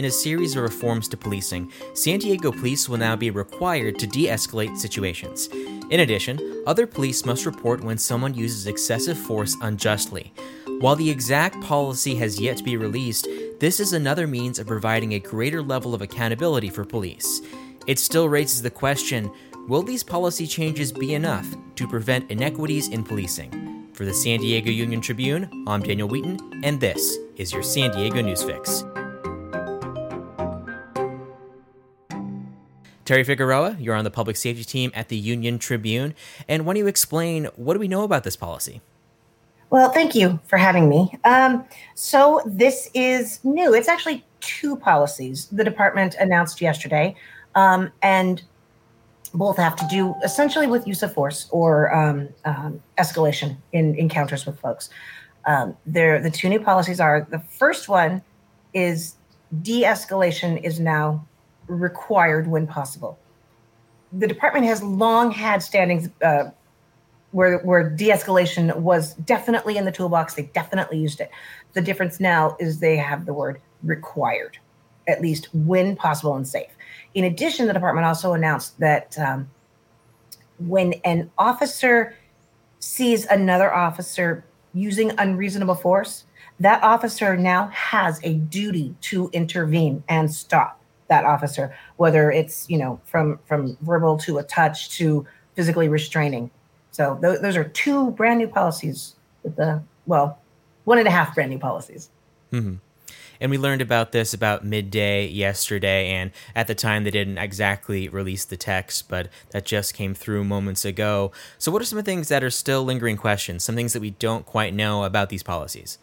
in a series of reforms to policing, San Diego police will now be required to de escalate situations. In addition, other police must report when someone uses excessive force unjustly. While the exact policy has yet to be released, this is another means of providing a greater level of accountability for police. It still raises the question will these policy changes be enough to prevent inequities in policing? For the San Diego Union Tribune, I'm Daniel Wheaton, and this is your San Diego News Fix. Teri Figueroa, you're on the public safety team at the Union Tribune. And why don't you explain what do we know about this policy? Well, thank you for having me. Um, so, this is new. It's actually two policies the department announced yesterday. Um, and both have to do essentially with use of force or um, um, escalation in encounters with folks. Um, there, the two new policies are the first one is de-escalation is now required when possible. The department has long had standings uh, where where de-escalation was definitely in the toolbox. They definitely used it. The difference now is they have the word required, at least when possible and safe. In addition, the department also announced that um, when an officer sees another officer using unreasonable force, that officer now has a duty to intervene and stop that officer, whether it's you know from from verbal to a touch to physically restraining. So th- those are two brand new policies with the well, one and a half brand new policies. Mm-hmm. And we learned about this about midday yesterday, and at the time they didn't exactly release the text, but that just came through moments ago. So, what are some of the things that are still lingering questions, some things that we don't quite know about these policies?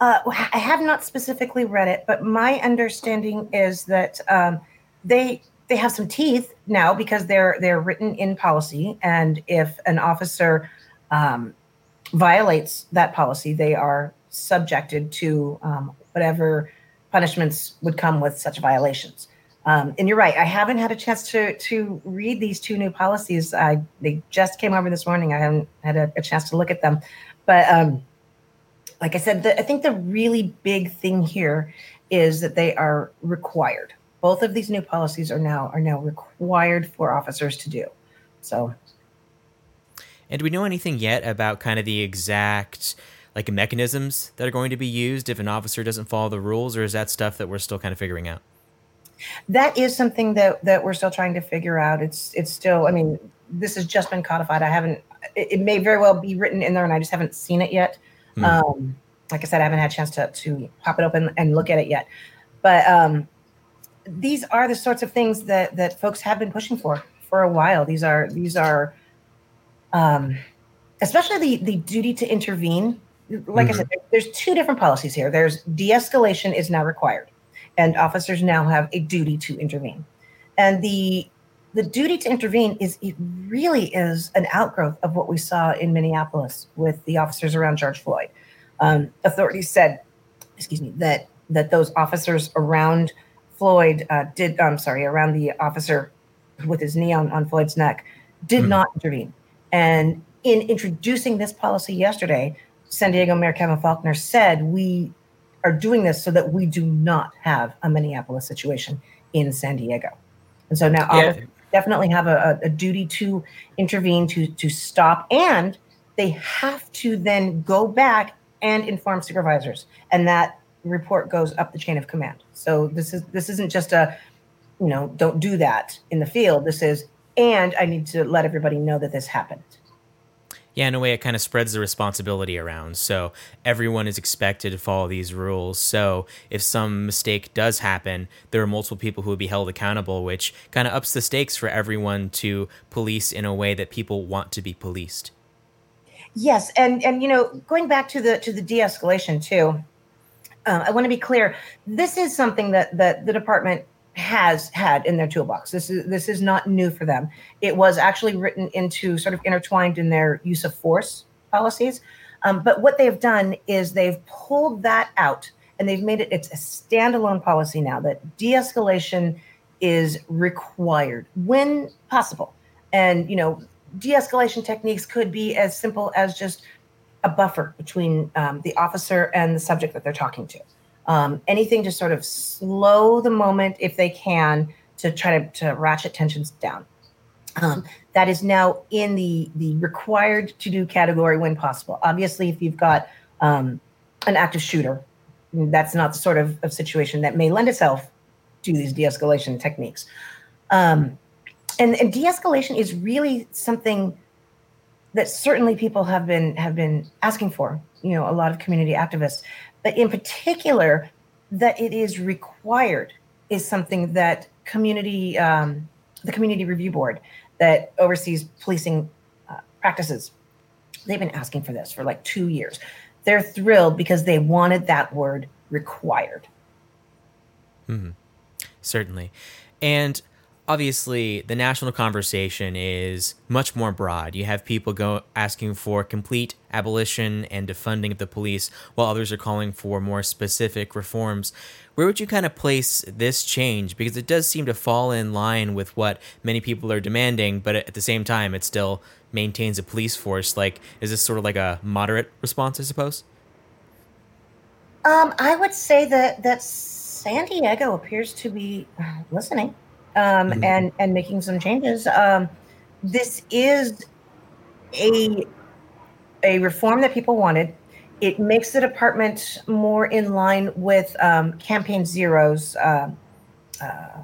Uh, I have not specifically read it, but my understanding is that um, they they have some teeth now because they're they're written in policy, and if an officer um, violates that policy, they are subjected to um, whatever punishments would come with such violations. Um, and you're right. I haven't had a chance to to read these two new policies. I they just came over this morning. I haven't had a, a chance to look at them, but um, like I said, the, I think the really big thing here is that they are required. Both of these new policies are now are now required for officers to do. So, and do we know anything yet about kind of the exact? like mechanisms that are going to be used if an officer doesn't follow the rules, or is that stuff that we're still kind of figuring out? That is something that that we're still trying to figure out. It's it's still. I mean, this has just been codified. I haven't. It, it may very well be written in there, and I just haven't seen it yet. Hmm. Um, like I said, I haven't had a chance to to pop it open and look at it yet. But um, these are the sorts of things that that folks have been pushing for for a while. These are these are, um, especially the the duty to intervene like mm-hmm. I said, there's two different policies here. There's de-escalation is now required, and officers now have a duty to intervene. And the the duty to intervene is it really is an outgrowth of what we saw in Minneapolis with the officers around George Floyd. Um, authorities said, excuse me, that that those officers around Floyd uh, did. I'm sorry, around the officer with his knee on, on Floyd's neck did mm-hmm. not intervene. And in introducing this policy yesterday, San Diego Mayor Kevin Faulconer said, we are doing this so that we do not have a Minneapolis situation in San Diego. And so now yeah. Definitely have a, a, duty to intervene, to, to stop, and they have to then go back and inform supervisors. And that report goes up the chain of command. So this is this isn't just a, you know, don't do that in the field. This is, and I need to let everybody know that this happened yeah, in a way, it kind of spreads the responsibility around. So everyone is expected to follow these rules. So if some mistake does happen, there are multiple people who would be held accountable, which kind of ups the stakes for everyone to police in a way that people want to be policed. Yes, and and you know, going back to the to the de-escalation too, uh, I want to be clear. This is something that that the department has had in their toolbox. This is this is not new for them. It was actually written into sort of intertwined in their use of force policies. Um, but what they've done is they've pulled that out and they've made it it's a standalone policy now that de-escalation is required when possible. And you know, de-escalation techniques could be as simple as just a buffer between um, the officer and the subject that they're talking to. Um, anything to sort of slow the moment if they can to try to, to ratchet tensions down. Um, that is now in the the required to do category when possible. Obviously, if you've got um, an active shooter, that's not the sort of, of situation that may lend itself to these de-escalation techniques. Um, and, and de-escalation is really something that certainly people have been have been asking for. You know, a lot of community activists, but in particular, that it is required is something that community um, the community review board that oversees policing uh, practices they've been asking for this for like two years. They're thrilled because they wanted that word required. Mm-hmm. certainly. And obviously the national conversation is much more broad. You have people go asking for complete abolition and defunding of the police, while others are calling for more specific reforms. Where would you kind of place this change? Because it does seem to fall in line with what many people are demanding, but at the same time, it still maintains a police force. Like, is this sort of like a moderate response, I suppose? Um, I would say that that San Diego appears to be listening um, mm-hmm. and and making some changes. Um, this is a a reform that people wanted. It makes the department more in line with um, Campaign Zero's uh, uh,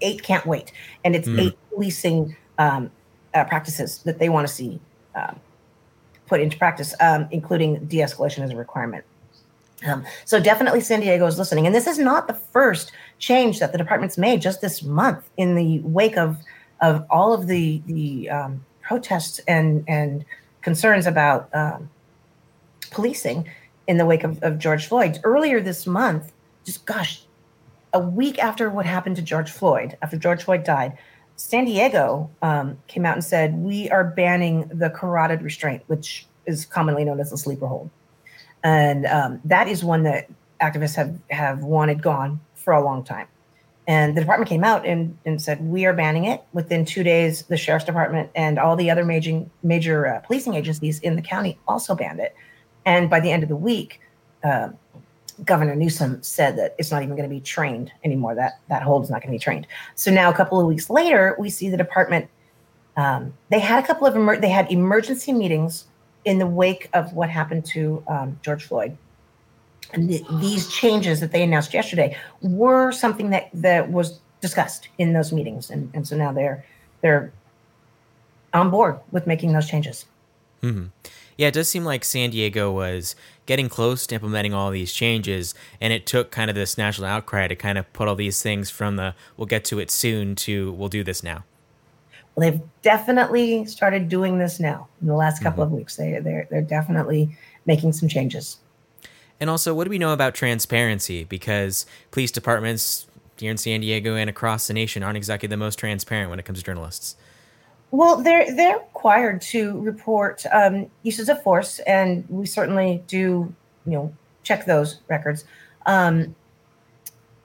eight can't wait, and it's mm. eight policing um, uh, practices that they want to see um, put into practice, um, including de-escalation as a requirement. Um, so definitely San Diego is listening. And this is not the first change that the department's made just this month in the wake of of all of the the um, protests and and concerns about um, policing in the wake of, of George Floyd. Earlier this month, just gosh, a week after what happened to George Floyd, after George Floyd died, San Diego um, came out and said, We are banning the carotid restraint, which is commonly known as the sleeper hold and um, that is one that activists have have wanted gone for a long time. And the department came out and, and said we are banning it. Within two days, the sheriff's department and all the other major major uh, policing agencies in the county also banned it. And by the end of the week, uh, Governor Newsom said that it's not even going to be trained anymore. That that hold is not going to be trained. So now, a couple of weeks later, we see the department. Um, they had a couple of emer- they had emergency meetings in the wake of what happened to um, George Floyd. And the, these changes that they announced yesterday were something that, that was discussed in those meetings, and, and so now they're they're on board with making those changes. Mm-hmm. Yeah, it does seem like San Diego was getting close to implementing all these changes, and it took kind of this national outcry to kind of put all these things from the "we'll get to it soon" to "we'll do this now." Well, they've definitely started doing this now in the last couple mm-hmm. of weeks. They they're they're definitely making some changes. And also, what do we know about transparency? Because police departments here in San Diego and across the nation aren't exactly the most transparent when it comes to journalists. Well, they're they're required to report um, uses of force, and we certainly do, you know, check those records. Um,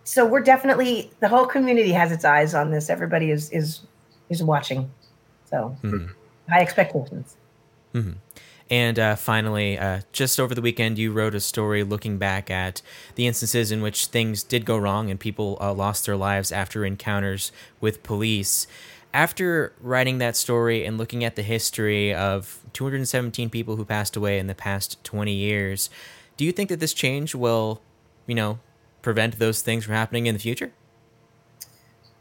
so we're definitely the whole community has its eyes on this. Everybody is is is watching. So mm-hmm. high expectations. Mm-hmm. And uh, finally, uh, just over the weekend, you wrote a story looking back at the instances in which things did go wrong and people uh, lost their lives after encounters with police. After writing that story and looking at the history of 217 people who passed away in the past 20 years, do you think that this change will, you know, prevent those things from happening in the future?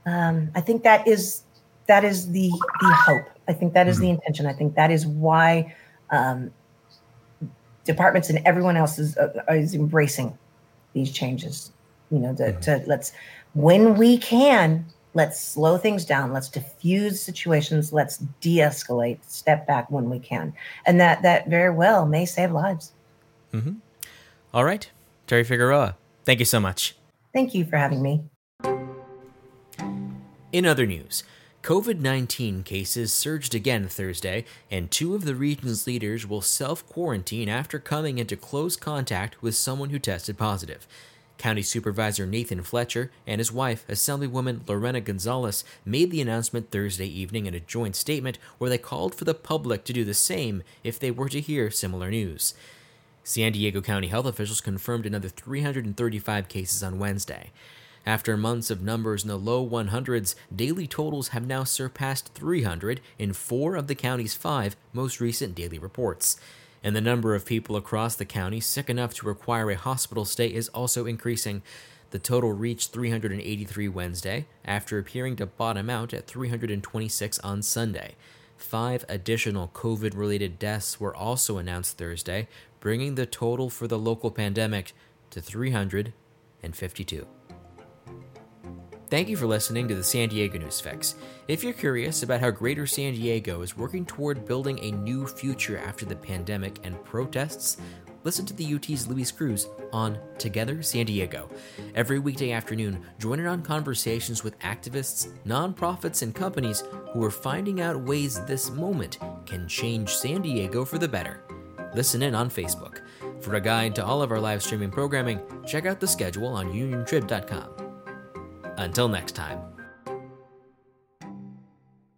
Um, I think that is that is the the hope. I think that is the mm-hmm. intention. I think that is why um, departments and everyone else is uh, is embracing these changes. You know, to, mm-hmm. to let's when we can let's slow things down let's diffuse situations let's de-escalate step back when we can and that that very well may save lives mm-hmm. All right teri figueroa thank you so much thank you for having me in other news COVID 19 cases surged again Thursday, and two of the region's leaders will self quarantine after coming into close contact with someone who tested positive. County Supervisor Nathan Fletcher and his wife, Assemblywoman Lorena Gonzalez, made the announcement Thursday evening in a joint statement where they called for the public to do the same if they were to hear similar news. San Diego County health officials confirmed another 335 cases on Wednesday. After months of numbers in the low 100s, daily totals have now surpassed 300 in four of the county's five most recent daily reports. And the number of people across the county sick enough to require a hospital stay is also increasing. The total reached 383 Wednesday, after appearing to bottom out at 326 on Sunday. Five additional COVID related deaths were also announced Thursday, bringing the total for the local pandemic to 352. Thank you for listening to the San Diego News Fix. If you're curious about how Greater San Diego is working toward building a new future after the pandemic and protests, listen to the UT's Luis Cruz on Together San Diego. Every weekday afternoon, join in on conversations with activists, nonprofits, and companies who are finding out ways this moment can change San Diego for the better. Listen in on Facebook. For a guide to all of our live streaming programming, check out the schedule on uniontrib.com. Until next time.